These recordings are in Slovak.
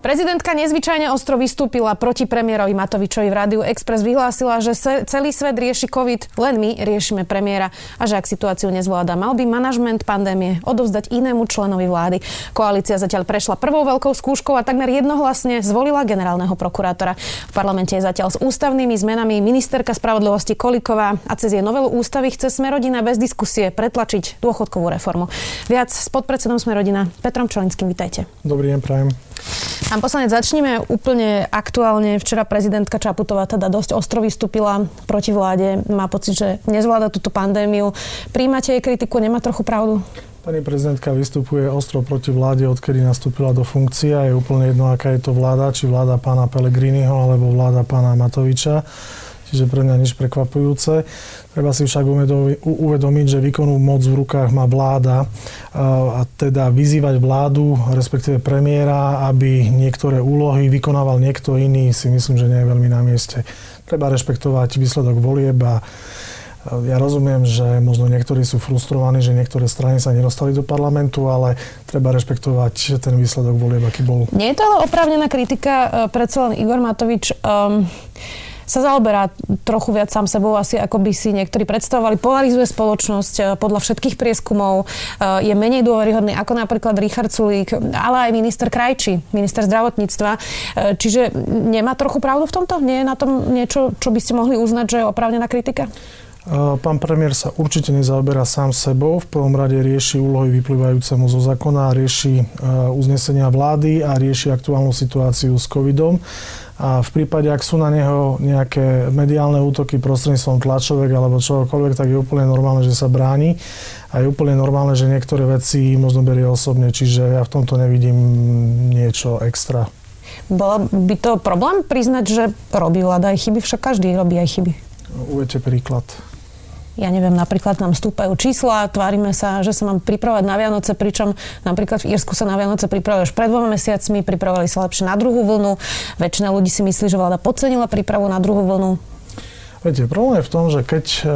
Prezidentka nezvyčajne ostro vystúpila proti premiérovi Matovičovi v Rádiu Express. Vyhlásila, že celý svet rieši COVID, len my riešime premiéra a že ak situáciu nezvláda, mal by manažment pandémie odovzdať inému členovi vlády. Koalícia zatiaľ prešla prvou veľkou skúškou a takmer jednohlasne zvolila generálneho prokurátora. V parlamente je zatiaľ s ústavnými zmenami ministerka spravodlivosti Koliková a cez jej novelu ústavy chce Smerodina bez diskusie pretlačiť dôchodkovú reformu. Viac s podpredsedom Smerodina Petrom Čolinským, vítajte. Dobrý deň, prajem. Pán poslanec, začneme úplne aktuálne. Včera prezidentka Čaputová teda dosť ostro vystúpila proti vláde. Má pocit, že nezvláda túto pandémiu. Príjmate jej kritiku, nemá trochu pravdu? Pani prezidentka vystupuje ostro proti vláde, odkedy nastúpila do funkcie. Je úplne jedno, aká je to vláda, či vláda pána Pelegriniho alebo vláda pána Matoviča čiže pre mňa nič prekvapujúce. Treba si však uvedomiť, že výkonnú moc v rukách má vláda a teda vyzývať vládu, respektíve premiéra, aby niektoré úlohy vykonával niekto iný, si myslím, že nie je veľmi na mieste. Treba rešpektovať výsledok volieb a ja rozumiem, že možno niektorí sú frustrovaní, že niektoré strany sa nedostali do parlamentu, ale treba rešpektovať ten výsledok volieb, aký bol. Nie je to ale oprávnená kritika, e, predsa len Igor Matovič um, sa zaoberá trochu viac sám sebou, asi ako by si niektorí predstavovali. Polarizuje spoločnosť e, podľa všetkých prieskumov, e, je menej dôveryhodný ako napríklad Richard Sulík, ale aj minister Krajči, minister zdravotníctva. E, čiže nemá trochu pravdu v tomto? Nie je na tom niečo, čo by ste mohli uznať, že je oprávnená kritika? Pán premiér sa určite nezaoberá sám sebou. V prvom rade rieši úlohy vyplývajúce mu zo zákona, rieši uznesenia vlády a rieši aktuálnu situáciu s covidom. A v prípade, ak sú na neho nejaké mediálne útoky prostredníctvom tlačovek alebo čokoľvek, tak je úplne normálne, že sa bráni. A je úplne normálne, že niektoré veci možno berie osobne, čiže ja v tomto nevidím niečo extra. Bolo by to problém priznať, že robí vláda aj chyby? Však každý robí aj chyby. Uvedte príklad ja neviem, napríklad nám stúpajú čísla, tvárime sa, že sa mám pripravovať na Vianoce, pričom napríklad v Írsku sa na Vianoce pripravili už pred dvoma mesiacmi, pripravovali sa lepšie na druhú vlnu. Väčšina ľudí si myslí, že vláda podcenila prípravu na druhú vlnu. Viete, problém je v tom, že keď uh,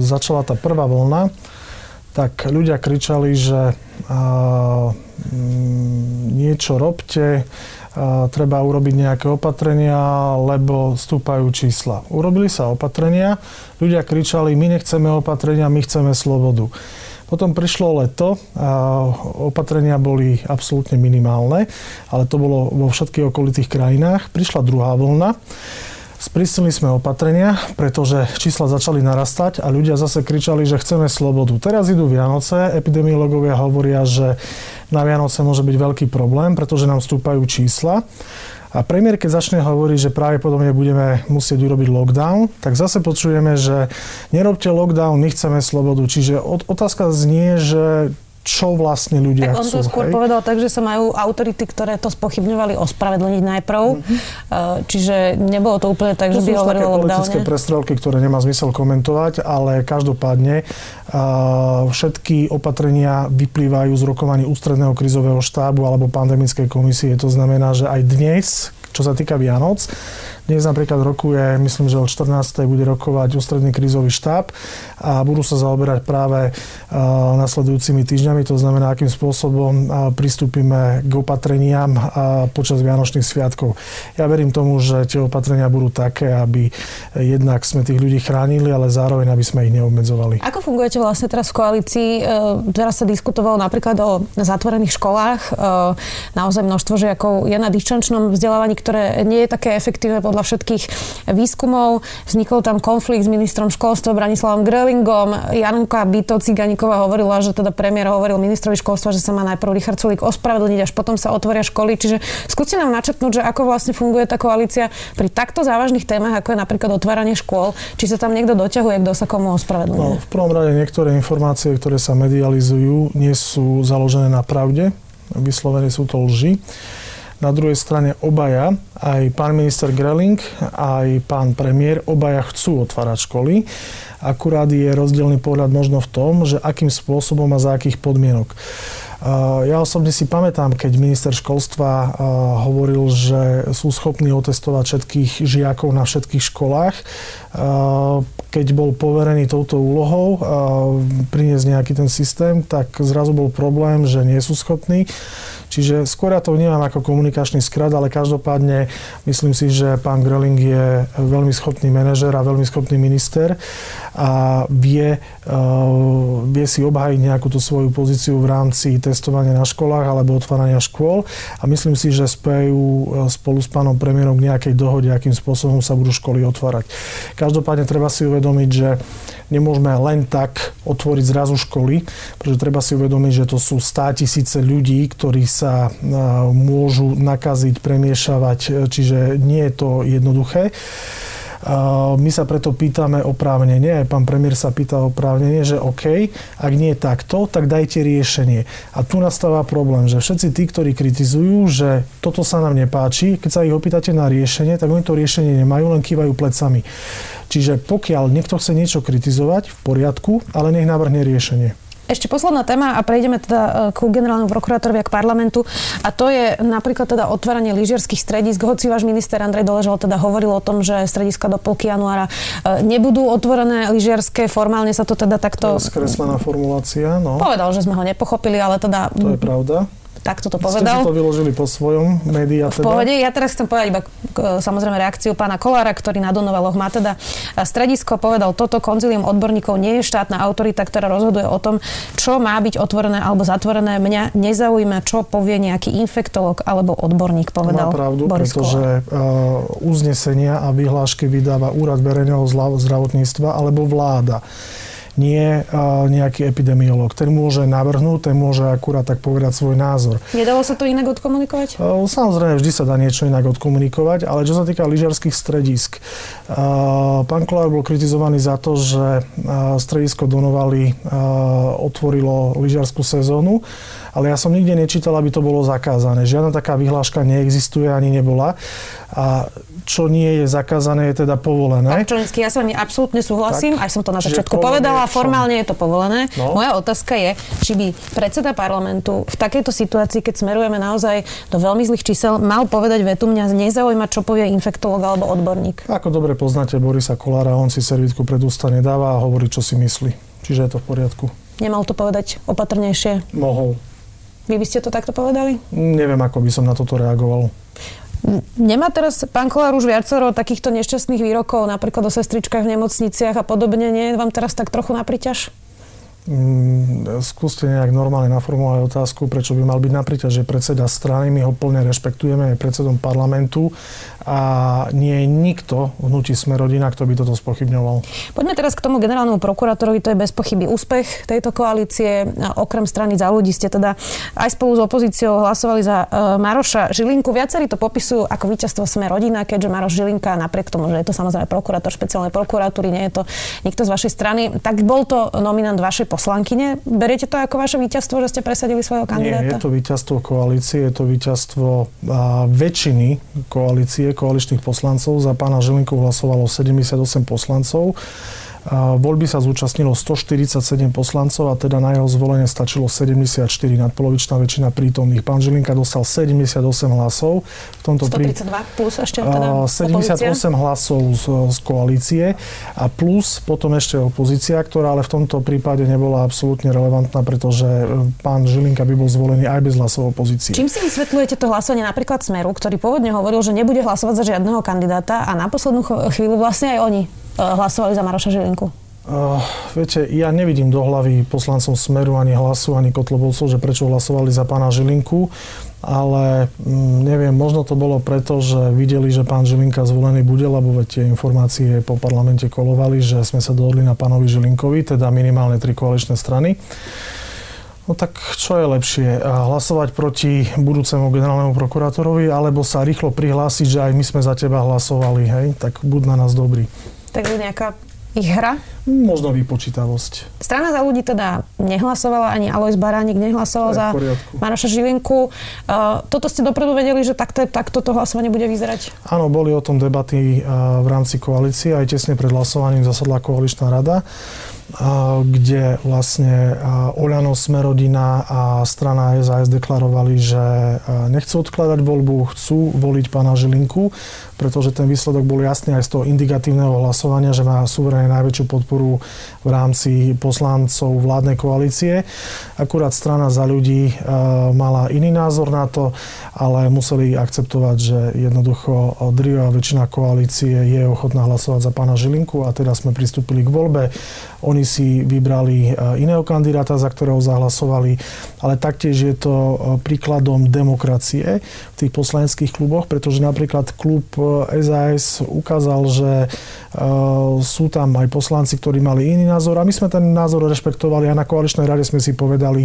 začala tá prvá vlna, tak ľudia kričali, že uh, niečo robte, treba urobiť nejaké opatrenia, lebo stúpajú čísla. Urobili sa opatrenia, ľudia kričali, my nechceme opatrenia, my chceme slobodu. Potom prišlo leto a opatrenia boli absolútne minimálne, ale to bolo vo všetkých okolitých krajinách. Prišla druhá vlna. Sprísnili sme opatrenia, pretože čísla začali narastať a ľudia zase kričali, že chceme slobodu. Teraz idú Vianoce, epidemiológovia hovoria, že na Vianoce môže byť veľký problém, pretože nám stúpajú čísla. A premiér, keď začne hovoriť, že pravdepodobne budeme musieť urobiť lockdown, tak zase počujeme, že nerobte lockdown, my chceme slobodu. Čiže otázka znie, že čo vlastne ľudia tak chcú. on to skôr hej? povedal tak, že sa majú autority, ktoré to spochybňovali, ospravedlniť najprv. Mm-hmm. Čiže nebolo to úplne tak, to že by hovoril o politické prestrelky, ktoré nemá zmysel komentovať, ale každopádne všetky opatrenia vyplývajú z rokovaní ústredného krizového štábu alebo pandemickej komisie. To znamená, že aj dnes, čo sa týka Vianoc, dnes napríklad rokuje, myslím, že od 14. bude rokovať ústredný krízový štáb a budú sa zaoberať práve nasledujúcimi týždňami, to znamená, akým spôsobom pristúpime k opatreniam počas Vianočných sviatkov. Ja verím tomu, že tie opatrenia budú také, aby jednak sme tých ľudí chránili, ale zároveň, aby sme ich neobmedzovali. Ako fungujete vlastne teraz v koalícii? E, teraz sa diskutovalo napríklad o zatvorených školách. E, naozaj množstvo žiakov je na dištančnom vzdelávaní, ktoré nie je také efektívne podľa všetkých výskumov. Vznikol tam konflikt s ministrom školstva Branislavom Grelingom. Janka Bito Ciganíková hovorila, že teda premiér hovoril ministrovi školstva, že sa má najprv Richard Sulík ospravedlniť, až potom sa otvoria školy. Čiže skúste nám načetnúť, že ako vlastne funguje tá koalícia pri takto závažných témach, ako je napríklad otváranie škôl. Či sa tam niekto doťahuje, kto sa komu ospravedlňuje? No, v prvom rade niektoré informácie, ktoré sa medializujú, nie sú založené na pravde. Vyslovene sú to lži. Na druhej strane obaja, aj pán minister Greling, aj pán premiér, obaja chcú otvárať školy. Akurát je rozdielný pohľad možno v tom, že akým spôsobom a za akých podmienok. Ja osobne si pamätám, keď minister školstva hovoril, že sú schopní otestovať všetkých žiakov na všetkých školách. Keď bol poverený touto úlohou priniesť nejaký ten systém, tak zrazu bol problém, že nie sú schopní. Čiže skôr ja to vnímam ako komunikačný skrat, ale každopádne myslím si, že pán Greling je veľmi schopný manažer a veľmi schopný minister a vie, vie si obhájiť nejakú tú svoju pozíciu v rámci testovania na školách alebo otvárania škôl a myslím si, že spejú uh, spolu s pánom premiérom k nejakej dohode, akým spôsobom sa budú školy otvárať. Každopádne treba si uvedomiť, že nemôžeme len tak otvoriť zrazu školy, pretože treba si uvedomiť, že to sú stá tisíce ľudí, ktorí sa môžu nakaziť, premiešavať, čiže nie je to jednoduché. My sa preto pýtame oprávnenie, aj pán premiér sa pýta oprávnenie, že OK, ak nie takto, tak dajte riešenie. A tu nastáva problém, že všetci tí, ktorí kritizujú, že toto sa nám nepáči, keď sa ich opýtate na riešenie, tak oni to riešenie nemajú, len kývajú plecami. Čiže pokiaľ niekto chce niečo kritizovať, v poriadku, ale nech navrhne riešenie. Ešte posledná téma a prejdeme teda e, ku generálnemu prokurátorovi a k parlamentu. A to je napríklad teda otváranie lyžiarských stredísk. Hoci váš minister Andrej Doležal teda hovoril o tom, že strediska do polky januára e, nebudú otvorené lyžiarské. Formálne sa to teda takto... To je skreslená formulácia, no. Povedal, že sme ho nepochopili, ale teda... To je pravda takto to povedal. Ste to vyložili po svojom médiá teda? V pohode. Ja teraz chcem povedať iba samozrejme reakciu pána Kolára, ktorý na Donovaloch má teda stredisko, povedal toto, konzilium odborníkov nie je štátna autorita, ktorá rozhoduje o tom, čo má byť otvorené alebo zatvorené. Mňa nezaujíma, čo povie nejaký infektolog alebo odborník, povedal Má pravdu, Boris pretože uh, uznesenia a vyhlášky vydáva Úrad verejného zdravotníctva alebo vláda nie nejaký epidemiolog. Ten môže navrhnúť, ten môže akurát tak povedať svoj názor. Nedalo sa to inak odkomunikovať? Samozrejme, vždy sa dá niečo inak odkomunikovať, ale čo sa týka lyžiarských stredisk, pán Kolár bol kritizovaný za to, že stredisko Donovali otvorilo lyžiarskú sezónu, ale ja som nikde nečítal, aby to bolo zakázané. Žiadna taká vyhláška neexistuje ani nebola. A čo nie je zakázané, je teda povolené. Elektronicky, ja s vami absolútne súhlasím, tak, aj som to na začiatku povedala, formálne je to povolené. No. Moja otázka je, či by predseda parlamentu v takejto situácii, keď smerujeme naozaj do veľmi zlých čísel, mal povedať vetu mňa nezaujíma, čo povie infektolog alebo odborník. Ako dobre poznáte Borisa Kolára, on si servítku pred ústa nedáva a hovorí, čo si myslí. Čiže je to v poriadku. Nemal to povedať opatrnejšie? Mohol. Vy by ste to takto povedali? Neviem, ako by som na toto reagoval. Nemá teraz pán Kolár už viacero takýchto nešťastných výrokov, napríklad o sestričkách v nemocniciach a podobne. Nie vám teraz tak trochu na príťaž? Mm, skúste nejak normálne naformulovať otázku, prečo by mal byť na príťaž, že predseda strany, my ho plne rešpektujeme, je predsedom parlamentu a nie je nikto v hnutí Smerodina, kto by toto spochybňoval. Poďme teraz k tomu generálnemu prokurátorovi, to je bez pochyby úspech tejto koalície. Okrem strany za ľudí ste teda aj spolu s opozíciou hlasovali za uh, Maroša Žilinku. Viacerí to popisujú ako víťazstvo Smerodina, keďže Maroš Žilinka, napriek tomu, že je to samozrejme prokurátor špeciálnej prokuratúry, nie je to nikto z vašej strany, tak bol to nominant vašej poslankyne. Beriete to ako vaše víťazstvo, že ste presadili svojho kandidáta? Nie, je to víťazstvo koalície, je to víťazstvo väčšiny koalície, koaličných poslancov. Za pána Žilinku hlasovalo 78 poslancov. Voľby sa zúčastnilo 147 poslancov a teda na jeho zvolenie stačilo 74, nadpolovičná väčšina prítomných. Pán Žilinka dostal 78 hlasov. V tomto 132 plus ešte teda 78 opozícia? hlasov z, z koalície a plus potom ešte opozícia, ktorá ale v tomto prípade nebola absolútne relevantná, pretože e, pán Žilinka by bol zvolený aj bez hlasov opozície. Čím si vysvetľujete to hlasovanie napríklad Smeru, ktorý pôvodne hovoril, že nebude hlasovať za žiadneho kandidáta a na poslednú chvíľu vlastne aj oni hlasovali za Maroša Žilinku? Uh, viete, ja nevidím do hlavy poslancom Smeru ani hlasu, ani Kotlobolcov, že prečo hlasovali za pána Žilinku, ale mm, neviem, možno to bolo preto, že videli, že pán Žilinka zvolený bude, lebo veď tie informácie po parlamente kolovali, že sme sa dohodli na pánovi Žilinkovi, teda minimálne tri koaličné strany. No tak čo je lepšie? Hlasovať proti budúcemu generálnemu prokurátorovi alebo sa rýchlo prihlásiť, že aj my sme za teba hlasovali, hej? Tak buď na nás dobrý. Tak nejaká ich hra? Možno vypočítavosť. Strana za ľudí teda nehlasovala, ani Alois Baránik nehlasoval za Maroša Žilinku. Uh, toto ste dopredu vedeli, že takto, takto to hlasovanie bude vyzerať? Áno, boli o tom debaty uh, v rámci koalície. Aj tesne pred hlasovaním zasadla koaličná rada. Kde vlastne Oľano, Smerodina a strana SAS deklarovali, že nechcú odkladať voľbu, chcú voliť pána Žilinku pretože ten výsledok bol jasný aj z toho indikatívneho hlasovania, že má suverene najväčšiu podporu v rámci poslancov vládnej koalície. Akurát strana za ľudí mala iný názor na to, ale museli akceptovať, že jednoducho drivá väčšina koalície je ochotná hlasovať za pána Žilinku a teda sme pristúpili k voľbe. Oni si vybrali e, iného kandidáta, za ktorého zahlasovali, ale taktiež je to e, príkladom demokracie v tých poslaneckých kluboch, pretože napríklad klub SAS ukázal, že e, sú tam aj poslanci, ktorí mali iný názor a my sme ten názor rešpektovali a na koaličnej rade sme si povedali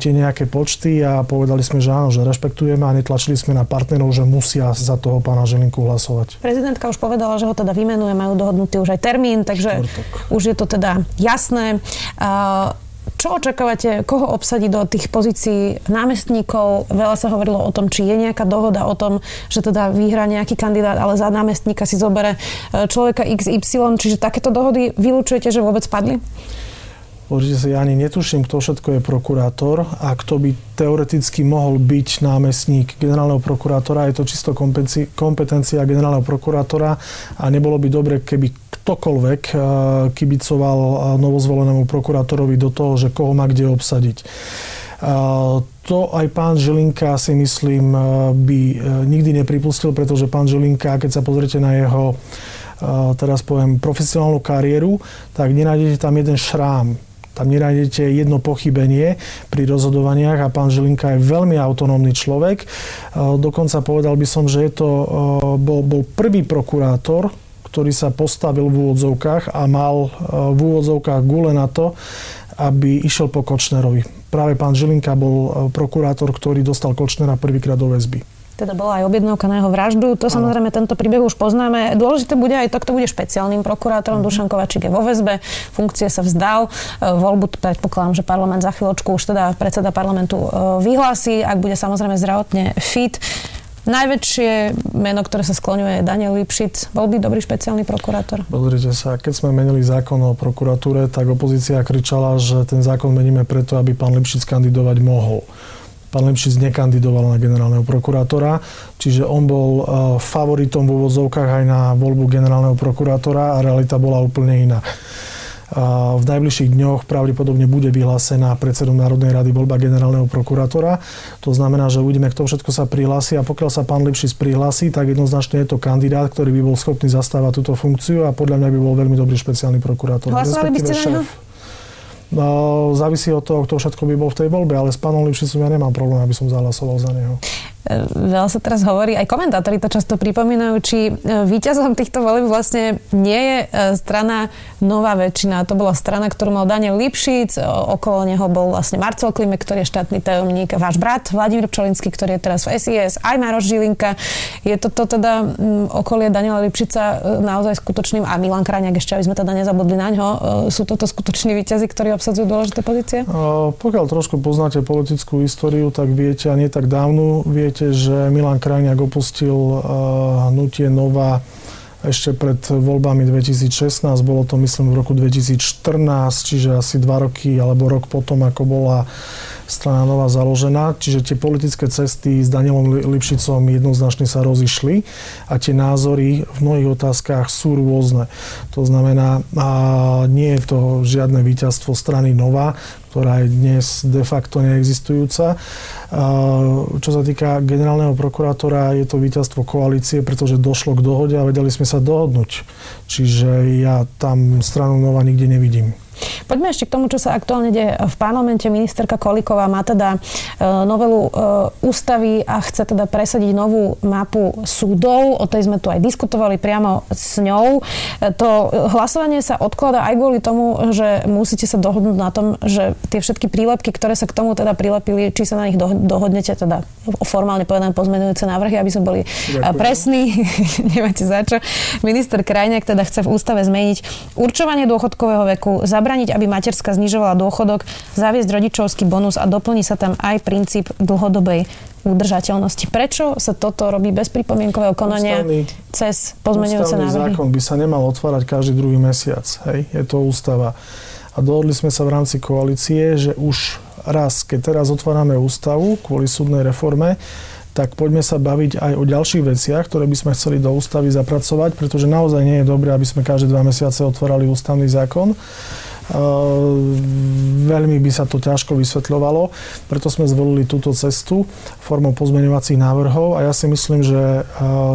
tie nejaké počty a povedali sme, že áno, že rešpektujeme a netlačili sme na partnerov, že musia za toho pána Želinku hlasovať. Prezidentka už povedala, že ho teda vymenuje, majú dohodnutý už aj termín, takže Čtvrtok. už je to teda jasné. Čo očakávate, koho obsadiť do tých pozícií námestníkov? Veľa sa hovorilo o tom, či je nejaká dohoda o tom, že teda vyhrá nejaký kandidát, ale za námestníka si zobere e, človeka XY. Čiže takéto dohody vylúčujete, že vôbec padli? Pozrite sa, ja ani netuším, kto všetko je prokurátor a kto by teoreticky mohol byť námestník generálneho prokurátora. Je to čisto kompetencia generálneho prokurátora a nebolo by dobre, keby ktokoľvek eh, kybicoval eh, novozvolenému prokurátorovi do toho, že koho má kde obsadiť. Eh, to aj pán Žilinka si myslím by nikdy nepripustil, pretože pán Žilinka, keď sa pozriete na jeho teraz poviem profesionálnu kariéru, tak nenájdete tam jeden šrám tam nenájdete jedno pochybenie pri rozhodovaniach a pán Žilinka je veľmi autonómny človek. Dokonca povedal by som, že je to, bol, bol prvý prokurátor, ktorý sa postavil v úvodzovkách a mal e, v úvodzovkách gule na to, aby išiel po Kočnerovi. Práve pán Žilinka bol prokurátor, ktorý dostal Kočnera prvýkrát do väzby teda bola aj objednávka na jeho vraždu. To samozrejme tento príbeh už poznáme. Dôležité bude aj to, kto bude špeciálnym prokurátorom. Mm-hmm. Dušan Kovačík je vo väzbe, funkcie sa vzdal. E, voľbu predpokladám, že parlament za chvíľočku už teda predseda parlamentu e, vyhlási, ak bude samozrejme zdravotne fit. Najväčšie meno, ktoré sa skloňuje, je Daniel Lipšic. Bol by dobrý špeciálny prokurátor? Pozrite sa, keď sme menili zákon o prokuratúre, tak opozícia kričala, že ten zákon meníme preto, aby pán Lipšic kandidovať mohol pán Lepšic nekandidoval na generálneho prokurátora, čiže on bol e, favoritom v úvodzovkách aj na voľbu generálneho prokurátora a realita bola úplne iná. V najbližších dňoch pravdepodobne bude vyhlásená predsedom Národnej rady voľba generálneho prokurátora. To znamená, že uvidíme, kto všetko sa prihlási a pokiaľ sa pán Lepšic prihlási, tak jednoznačne je to kandidát, ktorý by bol schopný zastávať túto funkciu a podľa mňa by bol veľmi dobrý špeciálny prokurátor. Hlasovali by ste na No, závisí od toho, kto všetko by bol v tej voľbe, ale s pánom Lipšicom ja nemám problém, aby som zahlasoval za neho. Veľa sa teraz hovorí, aj komentátori to často pripomínajú, či e, víťazom týchto volieb vlastne nie je e, strana Nová väčšina. To bola strana, ktorú mal Daniel Lipšic, okolo neho bol vlastne Marcel Klime, ktorý je štátny tajomník, váš brat Vladimír Pčolinský, ktorý je teraz v SIS, aj Maroš Žilinka. Je toto teda okolie Daniela Lipšica e, naozaj skutočným, a Milan Kráňak ešte, aby sme teda nezabudli na ňo, sú toto skutoční víťazi, ktorí obsadzujú dôležité pozície? pokiaľ trošku poznáte politickú históriu, tak viete, a nie tak dávnu, viete, viete, že Milan Krajniak opustil uh, hnutie Nova ešte pred voľbami 2016, bolo to myslím v roku 2014, čiže asi dva roky alebo rok potom, ako bola strana nová založená, čiže tie politické cesty s Danielom Lipšicom jednoznačne sa rozišli a tie názory v mnohých otázkach sú rôzne. To znamená, a nie je to žiadne víťazstvo strany Nova, ktorá je dnes de facto neexistujúca. Čo sa týka generálneho prokurátora, je to víťazstvo koalície, pretože došlo k dohode a vedeli sme sa dohodnúť. Čiže ja tam stranu Nova nikde nevidím. Poďme ešte k tomu, čo sa aktuálne deje v parlamente. Ministerka Koliková má teda e, novelu e, ústavy a chce teda presadiť novú mapu súdov. O tej sme tu aj diskutovali priamo s ňou. E, to hlasovanie sa odklada aj kvôli tomu, že musíte sa dohodnúť na tom, že tie všetky prílepky, ktoré sa k tomu teda prilepili, či sa na nich dohodnete, teda formálne povedané pozmenujúce návrhy, aby sme boli Ďakujem. presní. Nemáte za čo. Minister Krajniak teda chce v ústave zmeniť určovanie dôchodkového veku, zabraniť, aby materská znižovala dôchodok, zaviesť rodičovský bonus a doplní sa tam aj princíp dlhodobej udržateľnosti. Prečo sa toto robí bez pripomienkového konania ústavný, cez pozmenujúce návrhy? zákon by sa nemal otvárať každý druhý mesiac. Hej? Je to ústava. a dohodli sme sa v rámci koalície, že už raz, keď teraz otvárame ústavu kvôli súdnej reforme, tak poďme sa baviť aj o ďalších veciach, ktoré by sme chceli do ústavy zapracovať, pretože naozaj nie je dobré, aby sme každé dva mesiace otvárali ústavný zákon. Veľmi by sa to ťažko vysvetľovalo, preto sme zvolili túto cestu formou pozmeňovacích návrhov a ja si myslím, že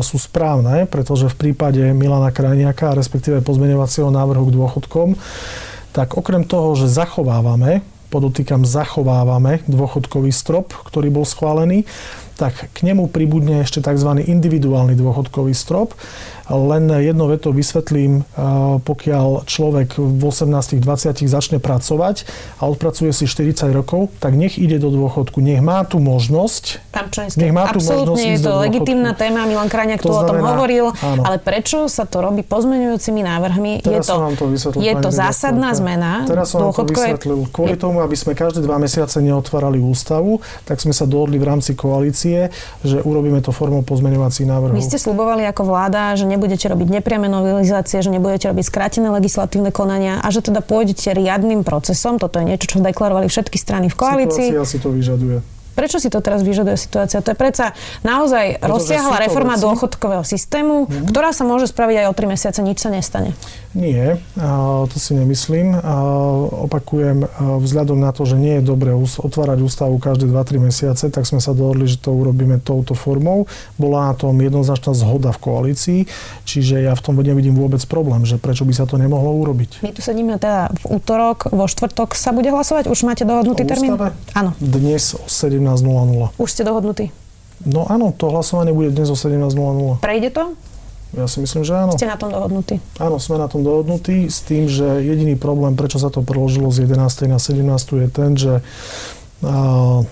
sú správne, pretože v prípade Milana Krajniaka, respektíve pozmeňovacieho návrhu k dôchodkom, tak okrem toho, že zachovávame podotýkam, zachovávame dôchodkový strop, ktorý bol schválený, tak k nemu pribudne ešte tzv. individuálny dôchodkový strop, len jedno veto vysvetlím, pokiaľ človek v 18-20 začne pracovať a odpracuje si 40 rokov, tak nech ide do dôchodku. Nech má tu možnosť. Pán nech má tu možnosť je to legitímna téma. Milan Krajňák tu o tom hovoril. Áno. Ale prečo sa to robí pozmeňujúcimi návrhmi? Teraz je to, to vysvetlil, je to zásadná zmena. Teraz som to vysvetlil. Kvôli tomu, aby sme každé dva mesiace neotvárali ústavu, tak sme sa dohodli v rámci koalície, že urobíme to formou pozmeňovacích návrhov. Vy ste slubovali ako vláda, že nebudete robiť nepriame novelizácie, že nebudete robiť skrátené legislatívne konania a že teda pôjdete riadnym procesom. Toto je niečo, čo deklarovali všetky strany v koalícii. Situácia si to vyžaduje. Prečo si to teraz vyžaduje situácia? To je predsa naozaj rozsiahla reforma veci. dôchodkového systému, mm-hmm. ktorá sa môže spraviť aj o 3 mesiace, nič sa nestane. Nie, to si nemyslím. Opakujem, vzhľadom na to, že nie je dobré otvárať ústavu každé 2-3 mesiace, tak sme sa dohodli, že to urobíme touto formou. Bola na tom jednoznačná zhoda v koalícii, čiže ja v tom nevidím vôbec problém, že prečo by sa to nemohlo urobiť. My tu sedíme teda v útorok, vo štvrtok sa bude hlasovať? Už máte dohodnutý termín? Áno. Dnes o 17 17.00. Už ste dohodnutí? No áno, to hlasovanie bude dnes o 17.00. Prejde to? Ja si myslím, že áno. Ste na tom dohodnutí? Áno, sme na tom dohodnutí s tým, že jediný problém, prečo sa to preložilo z 11. na 17. je ten, že a,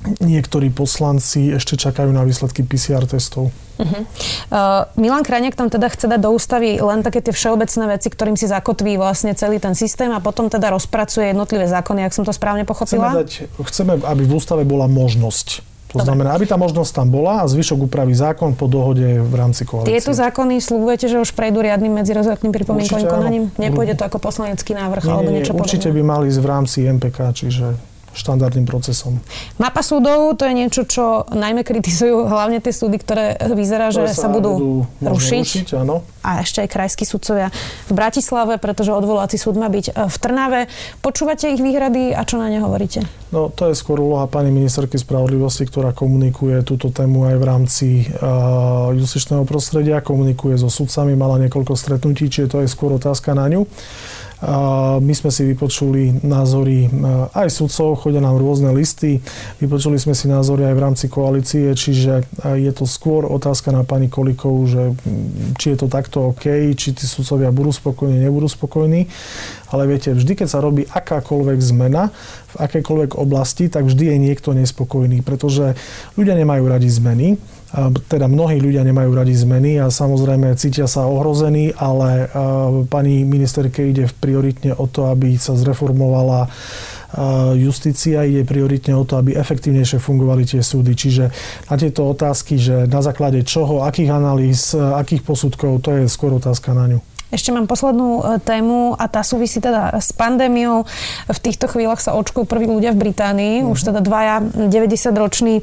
niektorí poslanci ešte čakajú na výsledky PCR testov. Uh-huh. Uh, Milan Krajniak tam teda chce dať do ústavy len také tie všeobecné veci, ktorým si zakotví vlastne celý ten systém a potom teda rozpracuje jednotlivé zákony, ak som to správne pochopila? Chceme, dať, chceme aby v ústave bola možnosť to Dobre. znamená, aby tá možnosť tam bola a zvyšok upraví zákon po dohode v rámci koalície. Tieto zákony slúbujete, že už prejdú riadnym medzirozhodným pripomienkovým konaním? Nepôjde to ako poslanecký návrh nie, alebo niečo Určite podobné? by mali ísť v rámci MPK, čiže štandardným procesom. Mapa súdov, to je niečo, čo najmä kritizujú hlavne tie súdy, ktoré vyzerá, že sa, sa budú, budú rušiť. rušiť áno. A ešte aj krajskí sudcovia v Bratislave, pretože odvolací súd má byť v Trnave. Počúvate ich výhrady a čo na ne hovoríte? No, to je skôr úloha pani ministerky spravodlivosti, ktorá komunikuje túto tému aj v rámci uh, justičného prostredia, komunikuje so sudcami, mala niekoľko stretnutí, čiže to je skôr otázka na ňu. My sme si vypočuli názory aj sudcov, chodia nám rôzne listy, vypočuli sme si názory aj v rámci koalície, čiže je to skôr otázka na pani Kolikov, že či je to takto OK, či tí sudcovia budú spokojní, nebudú spokojní. Ale viete, vždy, keď sa robí akákoľvek zmena v akékoľvek oblasti, tak vždy je niekto nespokojný, pretože ľudia nemajú radi zmeny teda mnohí ľudia nemajú radi zmeny a samozrejme cítia sa ohrození, ale pani ministerke ide prioritne o to, aby sa zreformovala justícia, ide prioritne o to, aby efektívnejšie fungovali tie súdy. Čiže na tieto otázky, že na základe čoho, akých analýz, akých posudkov, to je skôr otázka na ňu. Ešte mám poslednú e, tému a tá súvisí teda s pandémiou. V týchto chvíľach sa očkujú prví ľudia v Británii. Mm. Už teda dvaja 90-roční e,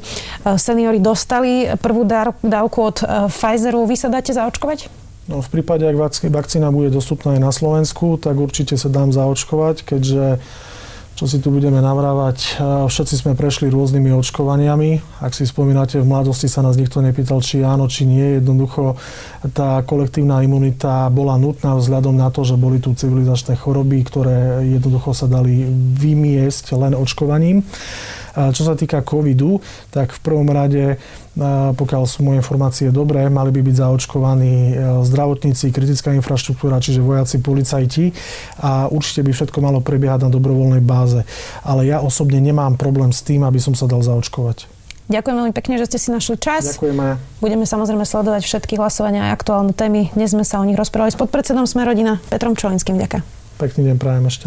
seniori dostali prvú dávku od e, Pfizeru. Vy sa dáte zaočkovať? No, v prípade, ak vakcína bude dostupná aj na Slovensku, tak určite sa dám zaočkovať, keďže čo si tu budeme navrávať. Všetci sme prešli rôznymi očkovaniami. Ak si spomínate, v mladosti sa nás nikto nepýtal, či áno, či nie. Jednoducho tá kolektívna imunita bola nutná vzhľadom na to, že boli tu civilizačné choroby, ktoré jednoducho sa dali vymiesť len očkovaním. Čo sa týka covidu, tak v prvom rade pokiaľ sú moje informácie dobré, mali by byť zaočkovaní e, zdravotníci, kritická infraštruktúra, čiže vojaci, policajti a určite by všetko malo prebiehať na dobrovoľnej báze. Ale ja osobne nemám problém s tým, aby som sa dal zaočkovať. Ďakujem veľmi pekne, že ste si našli čas. Ďakujeme. Budeme samozrejme sledovať všetky hlasovania a aktuálne témy. Dnes sme sa o nich rozprávali s podpredsedom Sme rodina Petrom Čolinským. Ďakujem. Pekný deň prajem ešte.